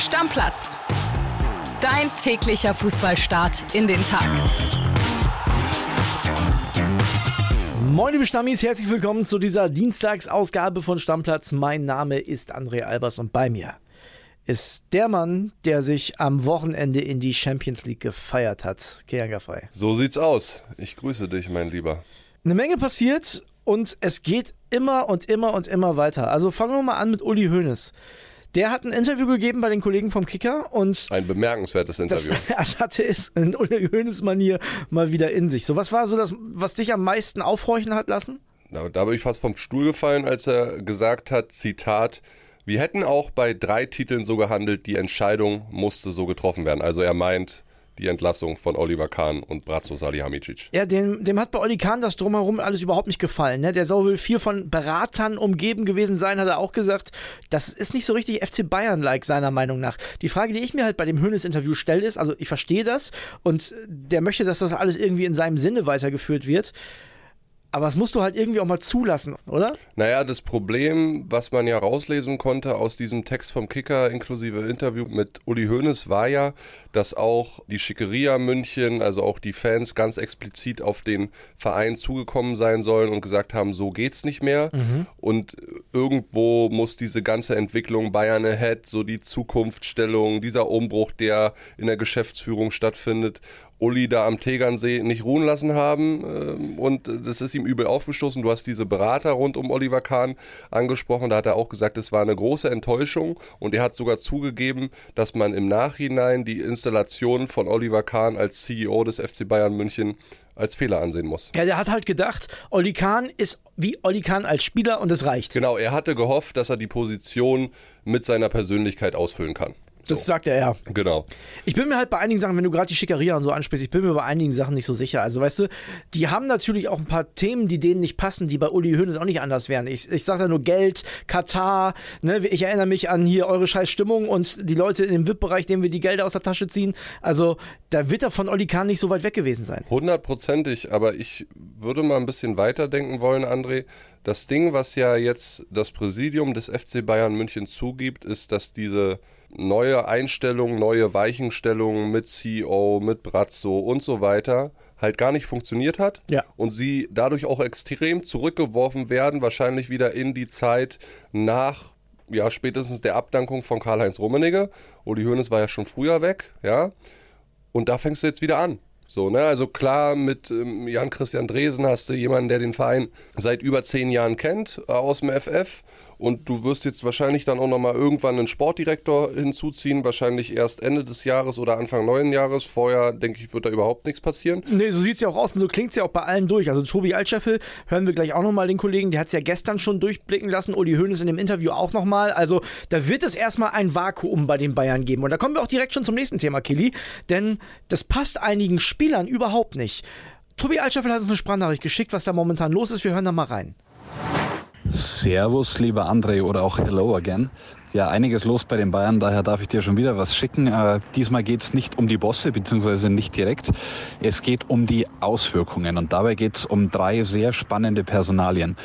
Stammplatz. Dein täglicher Fußballstart in den Tag. Moin liebe Stammis, herzlich willkommen zu dieser Dienstagsausgabe von Stammplatz. Mein Name ist André Albers und bei mir ist der Mann, der sich am Wochenende in die Champions League gefeiert hat. Kian Gaffrey. So sieht's aus. Ich grüße dich, mein Lieber. Eine Menge passiert und es geht immer und immer und immer weiter. Also fangen wir mal an mit Uli Hoeneß. Der hat ein Interview gegeben bei den Kollegen vom Kicker und. Ein bemerkenswertes Interview. Das, das hatte es in Uli Hoeneß-Manier mal wieder in sich. So, was war so das, was dich am meisten aufhorchen hat lassen? Da, da bin ich fast vom Stuhl gefallen, als er gesagt hat, Zitat, wir hätten auch bei drei Titeln so gehandelt, die Entscheidung musste so getroffen werden. Also er meint, die Entlassung von Oliver Kahn und Brazzo Salihamidzic. Ja, dem, dem hat bei Oli Kahn das drumherum alles überhaupt nicht gefallen. Ne? Der soll wohl viel von Beratern umgeben gewesen sein, hat er auch gesagt. Das ist nicht so richtig FC Bayern-like, seiner Meinung nach. Die Frage, die ich mir halt bei dem Hönes-Interview stelle, ist, also ich verstehe das und der möchte, dass das alles irgendwie in seinem Sinne weitergeführt wird. Aber das musst du halt irgendwie auch mal zulassen, oder? Naja, das Problem, was man ja rauslesen konnte aus diesem Text vom Kicker inklusive Interview mit Uli Hoeneß, war ja, dass auch die Schickeria München, also auch die Fans ganz explizit auf den Verein zugekommen sein sollen und gesagt haben, so geht's nicht mehr. Mhm. Und irgendwo muss diese ganze Entwicklung Bayern Ahead, so die Zukunftsstellung, dieser Umbruch, der in der Geschäftsführung stattfindet, Uli da am Tegernsee nicht ruhen lassen haben. Ähm, und das ist ihm übel aufgestoßen. Du hast diese Berater rund um Oliver Kahn angesprochen. Da hat er auch gesagt, es war eine große Enttäuschung. Und er hat sogar zugegeben, dass man im Nachhinein die Installation von Oliver Kahn als CEO des FC Bayern München als Fehler ansehen muss. Ja, der hat halt gedacht, Oli Kahn ist wie Oli Kahn als Spieler und es reicht. Genau, er hatte gehofft, dass er die Position mit seiner Persönlichkeit ausfüllen kann. Das so. sagt er ja. Genau. Ich bin mir halt bei einigen Sachen, wenn du gerade die Schickeria und so ansprichst, ich bin mir bei einigen Sachen nicht so sicher. Also, weißt du, die haben natürlich auch ein paar Themen, die denen nicht passen, die bei Uli Hoeneß auch nicht anders wären. Ich, ich sage da nur Geld, Katar, ne? ich erinnere mich an hier eure scheiß Stimmung und die Leute in dem VIP-Bereich, denen wir die Gelder aus der Tasche ziehen. Also, da wird er von Oli Kahn nicht so weit weg gewesen sein. Hundertprozentig, aber ich würde mal ein bisschen weiterdenken wollen, André. Das Ding, was ja jetzt das Präsidium des FC Bayern München zugibt, ist, dass diese neue Einstellungen, neue Weichenstellungen mit CEO, mit Brazzo und so weiter halt gar nicht funktioniert hat ja. und sie dadurch auch extrem zurückgeworfen werden, wahrscheinlich wieder in die Zeit nach ja spätestens der Abdankung von Karl-Heinz Rummenigge. Uli Hoeneß war ja schon früher weg, ja. Und da fängst du jetzt wieder an. So, ne? Also klar, mit ähm, Jan-Christian Dresen hast du jemanden, der den Verein seit über zehn Jahren kennt, äh, aus dem FF und du wirst jetzt wahrscheinlich dann auch nochmal irgendwann einen Sportdirektor hinzuziehen, wahrscheinlich erst Ende des Jahres oder Anfang neuen Jahres. Vorher, denke ich, wird da überhaupt nichts passieren. Nee, so sieht es ja auch aus und so klingt es ja auch bei allen durch. Also Tobi Altscheffel, hören wir gleich auch nochmal den Kollegen, der hat es ja gestern schon durchblicken lassen, Uli Hoeneß in dem Interview auch nochmal. Also da wird es erstmal ein Vakuum bei den Bayern geben. Und da kommen wir auch direkt schon zum nächsten Thema, Kili, denn das passt einigen Spielern überhaupt nicht. Tobi Altscheffel hat uns eine Sprachnachricht geschickt, was da momentan los ist. Wir hören da mal rein. Servus, lieber André oder auch Hello again. Ja, einiges los bei den Bayern, daher darf ich dir schon wieder was schicken. Äh, diesmal geht es nicht um die Bosse, beziehungsweise nicht direkt. Es geht um die Auswirkungen und dabei geht es um drei sehr spannende Personalien.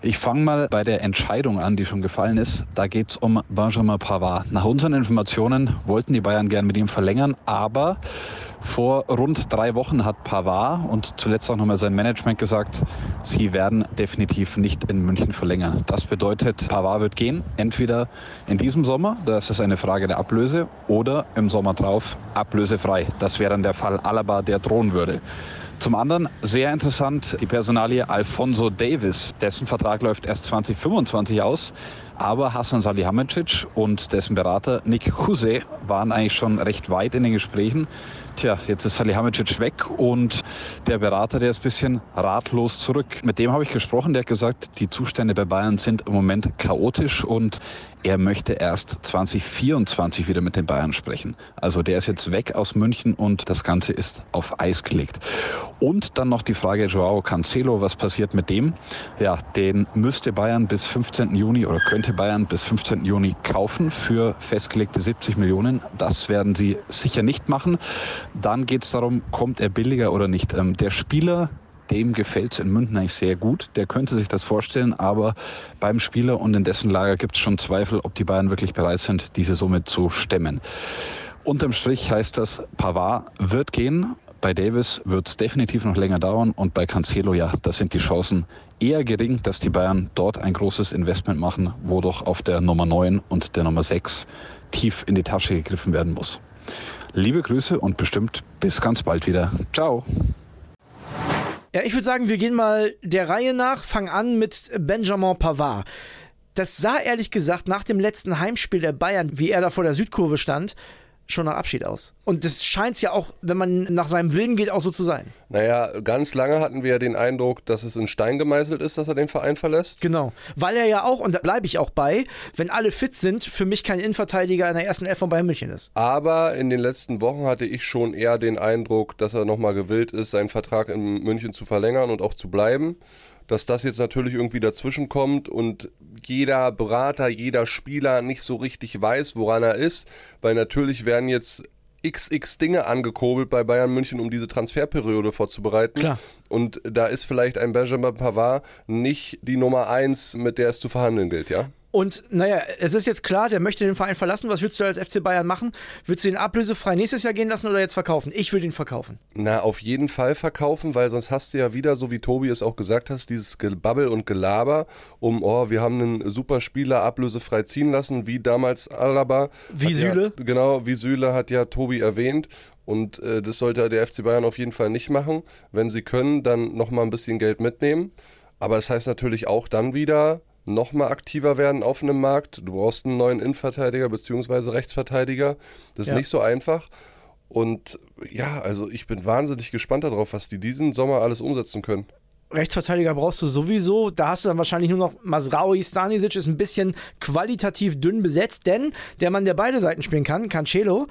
Ich fange mal bei der Entscheidung an, die schon gefallen ist. Da geht es um Benjamin Pavard. Nach unseren Informationen wollten die Bayern gern mit ihm verlängern, aber vor rund drei Wochen hat Pavard und zuletzt auch nochmal sein Management gesagt, sie werden definitiv nicht in München verlängern. Das bedeutet, Pavard wird gehen, entweder in diesem Sommer, das ist eine Frage der Ablöse, oder im Sommer drauf ablösefrei. Das wäre dann der Fall Alaba, der drohen würde. Zum anderen sehr interessant die Personalie Alfonso Davis. Dessen Vertrag läuft erst 2025 aus. Aber Hassan Salihamidzic und dessen Berater Nick Huse waren eigentlich schon recht weit in den Gesprächen. Tja, jetzt ist Salihamidzic weg und der Berater, der ist ein bisschen ratlos zurück. Mit dem habe ich gesprochen, der hat gesagt, die Zustände bei Bayern sind im Moment chaotisch und er möchte erst 2024 wieder mit den Bayern sprechen. Also der ist jetzt weg aus München und das Ganze ist auf Eis gelegt. Und dann noch die Frage Joao Cancelo, was passiert mit dem? Ja, den müsste Bayern bis 15. Juni oder könnte Bayern bis 15. Juni kaufen für festgelegte 70 Millionen. Das werden sie sicher nicht machen. Dann geht es darum, kommt er billiger oder nicht. Ähm, der Spieler dem gefällt es in München eigentlich sehr gut. Der könnte sich das vorstellen, aber beim Spieler und in dessen Lager gibt es schon Zweifel, ob die Bayern wirklich bereit sind, diese Summe zu stemmen. Unterm Strich heißt das, Pavard wird gehen. Bei Davis wird es definitiv noch länger dauern und bei Cancelo, ja, da sind die Chancen eher gering, dass die Bayern dort ein großes Investment machen, wo doch auf der Nummer 9 und der Nummer 6 tief in die Tasche gegriffen werden muss. Liebe Grüße und bestimmt bis ganz bald wieder. Ciao. Ja, ich würde sagen, wir gehen mal der Reihe nach, fangen an mit Benjamin Pavard. Das sah ehrlich gesagt nach dem letzten Heimspiel der Bayern, wie er da vor der Südkurve stand, schon nach Abschied aus. Und das scheint ja auch, wenn man nach seinem Willen geht, auch so zu sein. Naja, ganz lange hatten wir ja den Eindruck, dass es in Stein gemeißelt ist, dass er den Verein verlässt. Genau. Weil er ja auch, und da bleibe ich auch bei, wenn alle fit sind, für mich kein Innenverteidiger in der ersten Elf von Bayern München ist. Aber in den letzten Wochen hatte ich schon eher den Eindruck, dass er nochmal gewillt ist, seinen Vertrag in München zu verlängern und auch zu bleiben dass das jetzt natürlich irgendwie dazwischen kommt und jeder Berater, jeder Spieler nicht so richtig weiß, woran er ist, weil natürlich werden jetzt xx Dinge angekurbelt bei Bayern München, um diese Transferperiode vorzubereiten. Klar. Und da ist vielleicht ein Benjamin Pavard nicht die Nummer eins, mit der es zu verhandeln gilt, ja? Und naja, es ist jetzt klar, der möchte den Verein verlassen. Was willst du als FC Bayern machen? Willst du ihn ablösefrei nächstes Jahr gehen lassen oder jetzt verkaufen? Ich würde ihn verkaufen. Na, auf jeden Fall verkaufen, weil sonst hast du ja wieder, so wie Tobi es auch gesagt hast, dieses Gebabbel und Gelaber um, oh, wir haben einen super Spieler ablösefrei ziehen lassen, wie damals Alaba. Wie Süle? Ja, genau, wie Süle hat ja Tobi erwähnt. Und äh, das sollte der FC Bayern auf jeden Fall nicht machen. Wenn sie können, dann nochmal ein bisschen Geld mitnehmen. Aber es das heißt natürlich auch dann wieder, noch mal aktiver werden auf einem Markt. Du brauchst einen neuen Innenverteidiger bzw. Rechtsverteidiger. Das ist ja. nicht so einfach. Und ja, also ich bin wahnsinnig gespannt darauf, was die diesen Sommer alles umsetzen können. Rechtsverteidiger brauchst du sowieso. Da hast du dann wahrscheinlich nur noch Masraoui. Stanisic ist ein bisschen qualitativ dünn besetzt, denn der Mann, der beide Seiten spielen kann, Cancelo,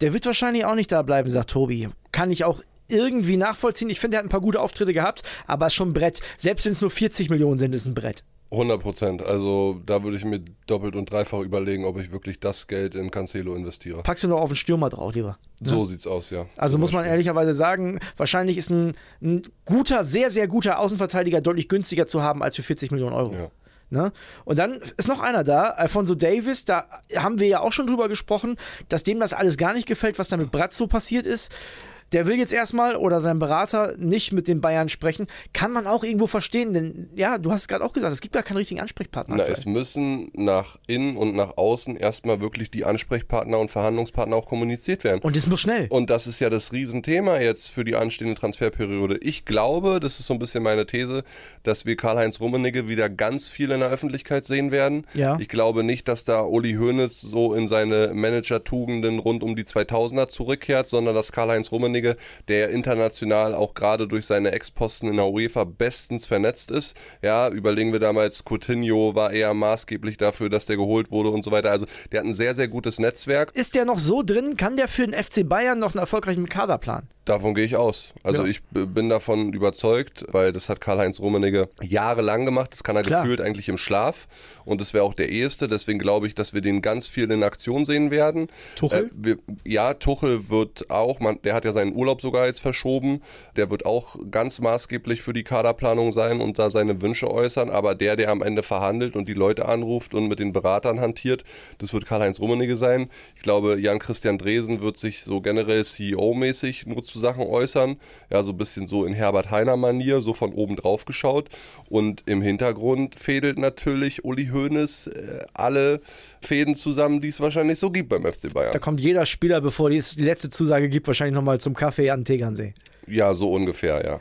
der wird wahrscheinlich auch nicht da bleiben, sagt Tobi. Kann ich auch irgendwie nachvollziehen. Ich finde, er hat ein paar gute Auftritte gehabt, aber es ist schon ein Brett. Selbst wenn es nur 40 Millionen sind, ist ein Brett. 100 Prozent. Also da würde ich mir doppelt und dreifach überlegen, ob ich wirklich das Geld in Cancelo investiere. Packst du noch auf den Stürmer drauf, lieber? So ja? sieht's aus, ja. Also muss man ehrlicherweise sagen, wahrscheinlich ist ein, ein, guter, sehr, sehr guter Außenverteidiger deutlich günstiger zu haben als für 40 Millionen Euro. Ja. Ne? Und dann ist noch einer da, Alfonso Davis, da haben wir ja auch schon drüber gesprochen, dass dem das alles gar nicht gefällt, was da mit Bratzo passiert ist der will jetzt erstmal oder sein Berater nicht mit den Bayern sprechen. Kann man auch irgendwo verstehen, denn ja, du hast es gerade auch gesagt, es gibt gar keinen richtigen Ansprechpartner. Na, es müssen nach innen und nach außen erstmal wirklich die Ansprechpartner und Verhandlungspartner auch kommuniziert werden. Und es muss schnell. Und das ist ja das Riesenthema jetzt für die anstehende Transferperiode. Ich glaube, das ist so ein bisschen meine These, dass wir Karl-Heinz Rummenigge wieder ganz viel in der Öffentlichkeit sehen werden. Ja. Ich glaube nicht, dass da Uli Hoeneß so in seine Manager-Tugenden rund um die 2000er zurückkehrt, sondern dass Karl-Heinz Rummenigge derjenige, der international auch gerade durch seine Ex-Posten in der UEFA bestens vernetzt ist. Ja, überlegen wir damals, Coutinho war eher maßgeblich dafür, dass der geholt wurde und so weiter. Also der hat ein sehr, sehr gutes Netzwerk. Ist der noch so drin? Kann der für den FC Bayern noch einen erfolgreichen Kader planen? Davon gehe ich aus. Also ja. ich bin davon überzeugt, weil das hat Karl-Heinz Rummenigge jahrelang gemacht. Das kann er Klar. gefühlt eigentlich im Schlaf. Und das wäre auch der eheste. Deswegen glaube ich, dass wir den ganz viel in Aktion sehen werden. Tuchel? Äh, wir, ja, Tuchel wird auch, man, der hat ja seinen Urlaub sogar jetzt verschoben. Der wird auch ganz maßgeblich für die Kaderplanung sein und da seine Wünsche äußern. Aber der, der am Ende verhandelt und die Leute anruft und mit den Beratern hantiert, das wird Karl-Heinz Rummenigge sein. Ich glaube, Jan-Christian Dresen wird sich so generell CEO-mäßig nur zu Sachen äußern. Ja, so ein bisschen so in Herbert Heiner-Manier, so von oben drauf geschaut. Und im Hintergrund fädelt natürlich Uli Hoeneß äh, alle Fäden zusammen, die es wahrscheinlich so gibt beim FC Bayern. Da kommt jeder Spieler, bevor es die letzte Zusage gibt, wahrscheinlich nochmal zum Kaffee an Tegernsee. Ja, so ungefähr, ja.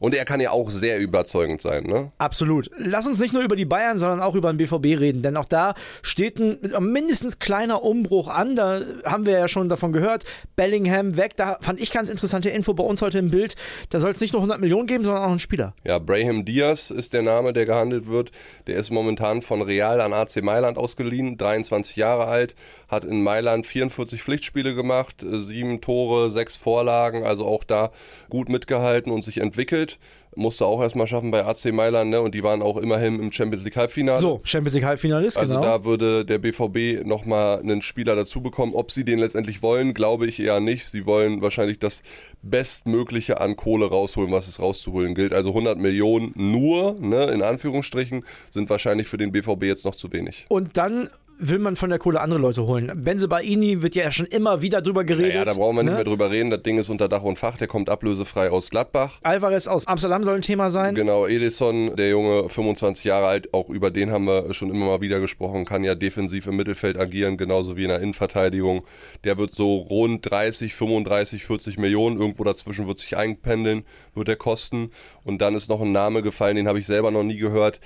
Und er kann ja auch sehr überzeugend sein, ne? Absolut. Lass uns nicht nur über die Bayern, sondern auch über den BVB reden, denn auch da steht ein mindestens kleiner Umbruch an. Da haben wir ja schon davon gehört. Bellingham weg. Da fand ich ganz interessante Info bei uns heute im Bild. Da soll es nicht nur 100 Millionen geben, sondern auch einen Spieler. Ja, Brahim Diaz ist der Name, der gehandelt wird. Der ist momentan von Real an AC Mailand ausgeliehen, 23 Jahre alt, hat in Mailand 44 Pflichtspiele gemacht, sieben Tore, sechs Vorlagen, also auch da gut mitgehalten und sich entwickelt. Musste auch erstmal schaffen bei AC Mailand, ne? Und die waren auch immerhin im Champions League Halbfinale. So, Champions League Halbfinalist, Also genau. da würde der BVB nochmal einen Spieler dazu bekommen. Ob sie den letztendlich wollen, glaube ich eher nicht. Sie wollen wahrscheinlich das Bestmögliche an Kohle rausholen, was es rauszuholen gilt. Also 100 Millionen nur, ne, in Anführungsstrichen, sind wahrscheinlich für den BVB jetzt noch zu wenig. Und dann will man von der Kohle andere Leute holen. Benze Baini wird ja schon immer wieder drüber geredet. Ja, da brauchen wir nicht ne? mehr drüber reden. Das Ding ist unter Dach und Fach. Der kommt ablösefrei aus Gladbach. Alvarez aus Amsterdam soll ein Thema sein. Genau, Edison, der Junge, 25 Jahre alt, auch über den haben wir schon immer mal wieder gesprochen, kann ja defensiv im Mittelfeld agieren, genauso wie in der Innenverteidigung. Der wird so rund 30, 35, 40 Millionen, irgendwo dazwischen wird sich einpendeln, wird er kosten. Und dann ist noch ein Name gefallen, den habe ich selber noch nie gehört.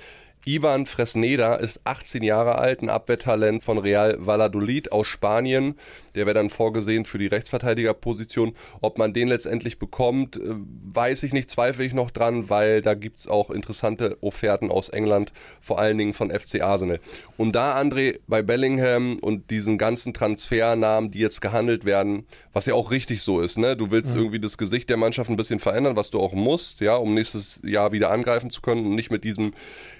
Ivan Fresneda ist 18 Jahre alt, ein Abwehrtalent von Real Valladolid aus Spanien. Der wäre dann vorgesehen für die Rechtsverteidigerposition. Ob man den letztendlich bekommt, äh, weiß ich nicht, zweifle ich noch dran, weil da gibt es auch interessante Offerten aus England, vor allen Dingen von FC Arsenal. Und da, André, bei Bellingham und diesen ganzen Transfernamen, die jetzt gehandelt werden, was ja auch richtig so ist, ne? Du willst irgendwie das Gesicht der Mannschaft ein bisschen verändern, was du auch musst, ja, um nächstes Jahr wieder angreifen zu können und nicht mit diesem,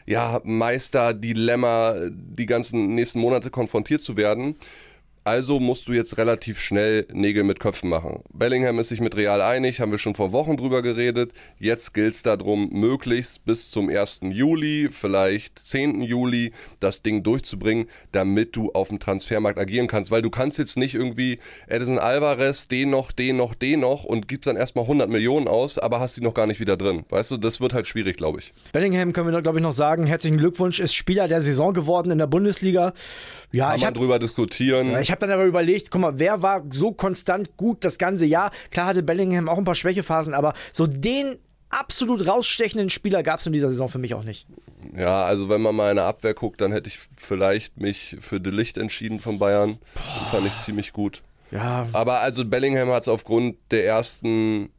ja, Meister-Dilemma die ganzen nächsten Monate konfrontiert zu werden. Also musst du jetzt relativ schnell Nägel mit Köpfen machen. Bellingham ist sich mit Real einig, haben wir schon vor Wochen drüber geredet. Jetzt gilt es darum, möglichst bis zum 1. Juli, vielleicht 10. Juli, das Ding durchzubringen, damit du auf dem Transfermarkt agieren kannst. Weil du kannst jetzt nicht irgendwie Edison Alvarez, den noch, den noch, den noch und gibst dann erstmal 100 Millionen aus, aber hast die noch gar nicht wieder drin. Weißt du, das wird halt schwierig, glaube ich. Bellingham können wir, glaube ich, noch sagen. Herzlichen Glückwunsch, ist Spieler der Saison geworden in der Bundesliga. Ja, Kann ich man habe drüber diskutieren. ich hab dann aber überlegt, guck mal, wer war so konstant gut das ganze Jahr? Klar hatte Bellingham auch ein paar Schwächephasen, aber so den absolut rausstechenden Spieler gab es in dieser Saison für mich auch nicht. Ja, also wenn man mal in der Abwehr guckt, dann hätte ich vielleicht mich für De Licht entschieden von Bayern. Den fand ich ziemlich gut. Ja, Aber also Bellingham hat es aufgrund der ersten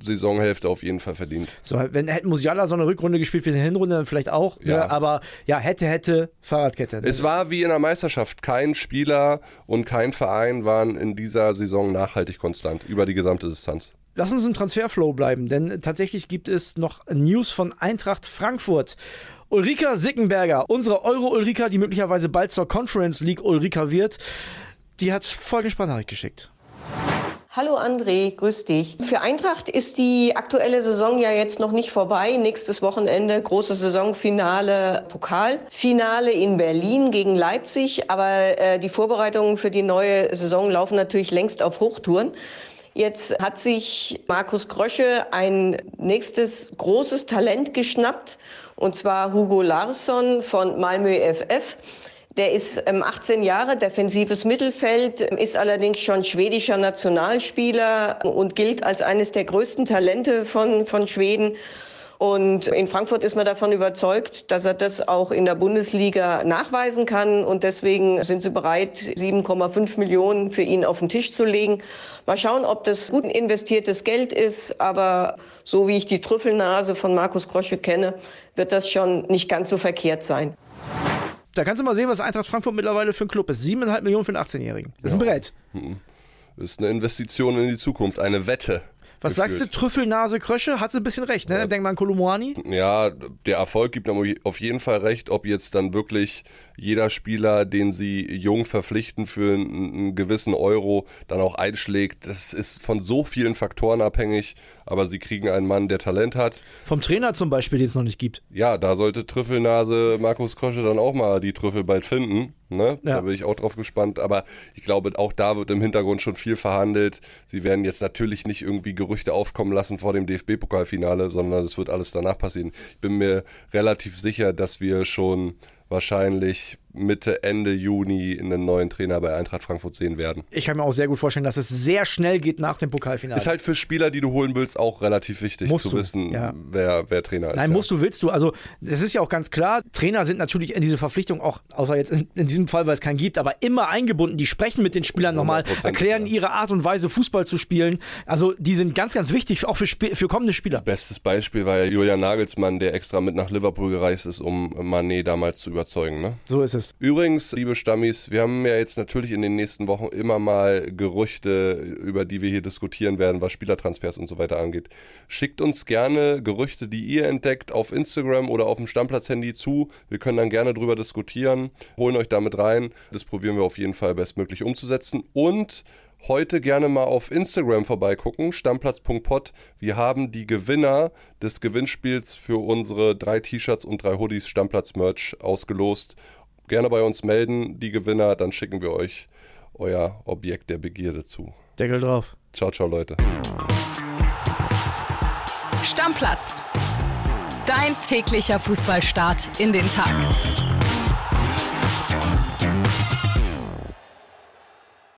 Saisonhälfte auf jeden Fall verdient. so, wenn hätte Musiala so eine Rückrunde gespielt wie eine Hinrunde, dann vielleicht auch. Ja. Ne? Aber ja, hätte, hätte, Fahrradkette. Ne? Es war wie in der Meisterschaft. Kein Spieler und kein Verein waren in dieser Saison nachhaltig konstant über die gesamte Distanz. Lass uns im Transferflow bleiben, denn tatsächlich gibt es noch News von Eintracht Frankfurt. Ulrika Sickenberger, unsere Euro-Ulrika, die möglicherweise bald zur Conference League Ulrika wird, die hat folgende Sprachnachricht geschickt. Hallo André, grüß dich. Für Eintracht ist die aktuelle Saison ja jetzt noch nicht vorbei. Nächstes Wochenende großes Saisonfinale, Pokalfinale in Berlin gegen Leipzig. Aber äh, die Vorbereitungen für die neue Saison laufen natürlich längst auf Hochtouren. Jetzt hat sich Markus Krösche ein nächstes großes Talent geschnappt, und zwar Hugo Larsson von Malmö FF. Der ist ähm, 18 Jahre, defensives Mittelfeld, ist allerdings schon schwedischer Nationalspieler und gilt als eines der größten Talente von, von Schweden. Und in Frankfurt ist man davon überzeugt, dass er das auch in der Bundesliga nachweisen kann. Und deswegen sind sie bereit, 7,5 Millionen für ihn auf den Tisch zu legen. Mal schauen, ob das gut investiertes Geld ist. Aber so wie ich die Trüffelnase von Markus Grosche kenne, wird das schon nicht ganz so verkehrt sein. Da kannst du mal sehen, was Eintracht Frankfurt mittlerweile für ein Club ist. 7,5 Millionen für einen 18-Jährigen. Das ist ein Brett. Ist eine Investition in die Zukunft, eine Wette. Was sagst du. Trüffelnase Krösche? Hat sie ein bisschen recht, ne? Denk mal an Kolomoani. Ja, der Erfolg gibt auf jeden Fall recht, ob jetzt dann wirklich jeder Spieler, den sie jung verpflichten für einen, einen gewissen Euro, dann auch einschlägt. Das ist von so vielen Faktoren abhängig, aber sie kriegen einen Mann, der Talent hat. Vom Trainer zum Beispiel, den es noch nicht gibt. Ja, da sollte Trüffelnase Markus Krosche dann auch mal die Trüffel bald finden. Ne? Ja. Da bin ich auch drauf gespannt. Aber ich glaube, auch da wird im Hintergrund schon viel verhandelt. Sie werden jetzt natürlich nicht irgendwie Gerüchte aufkommen lassen vor dem DFB-Pokalfinale, sondern es wird alles danach passieren. Ich bin mir relativ sicher, dass wir schon wahrscheinlich Mitte, Ende Juni einen neuen Trainer bei Eintracht Frankfurt sehen werden. Ich kann mir auch sehr gut vorstellen, dass es sehr schnell geht nach dem Pokalfinale. Ist halt für Spieler, die du holen willst, auch relativ wichtig Musst zu du, wissen, ja. wer, wer Trainer ist. Nein, ja. musst du, willst du. Also, das ist ja auch ganz klar. Trainer sind natürlich in diese Verpflichtung auch, außer jetzt in, in diesem Fall, weil es keinen gibt, aber immer eingebunden. Die sprechen mit den Spielern nochmal, 100%, erklären ja. ihre Art und Weise, Fußball zu spielen. Also, die sind ganz, ganz wichtig, auch für, Sp für kommende Spieler. Bestes Beispiel war ja Julian Nagelsmann, der extra mit nach Liverpool gereist ist, um Manet damals zu überzeugen. Ne? So ist es. Es. Übrigens, liebe Stammis, wir haben ja jetzt natürlich in den nächsten Wochen immer mal Gerüchte, über die wir hier diskutieren werden, was Spielertransfers und so weiter angeht. Schickt uns gerne Gerüchte, die ihr entdeckt, auf Instagram oder auf dem Stammplatz-Handy zu. Wir können dann gerne drüber diskutieren, holen euch damit rein. Das probieren wir auf jeden Fall bestmöglich umzusetzen. Und heute gerne mal auf Instagram vorbeigucken, stammplatz.pod. Wir haben die Gewinner des Gewinnspiels für unsere drei T-Shirts und drei Hoodies Stammplatz-Merch ausgelost. Gerne bei uns melden, die Gewinner, dann schicken wir euch euer Objekt der Begierde zu. Deckel drauf. Ciao, ciao, Leute. Stammplatz. Dein täglicher Fußballstart in den Tag.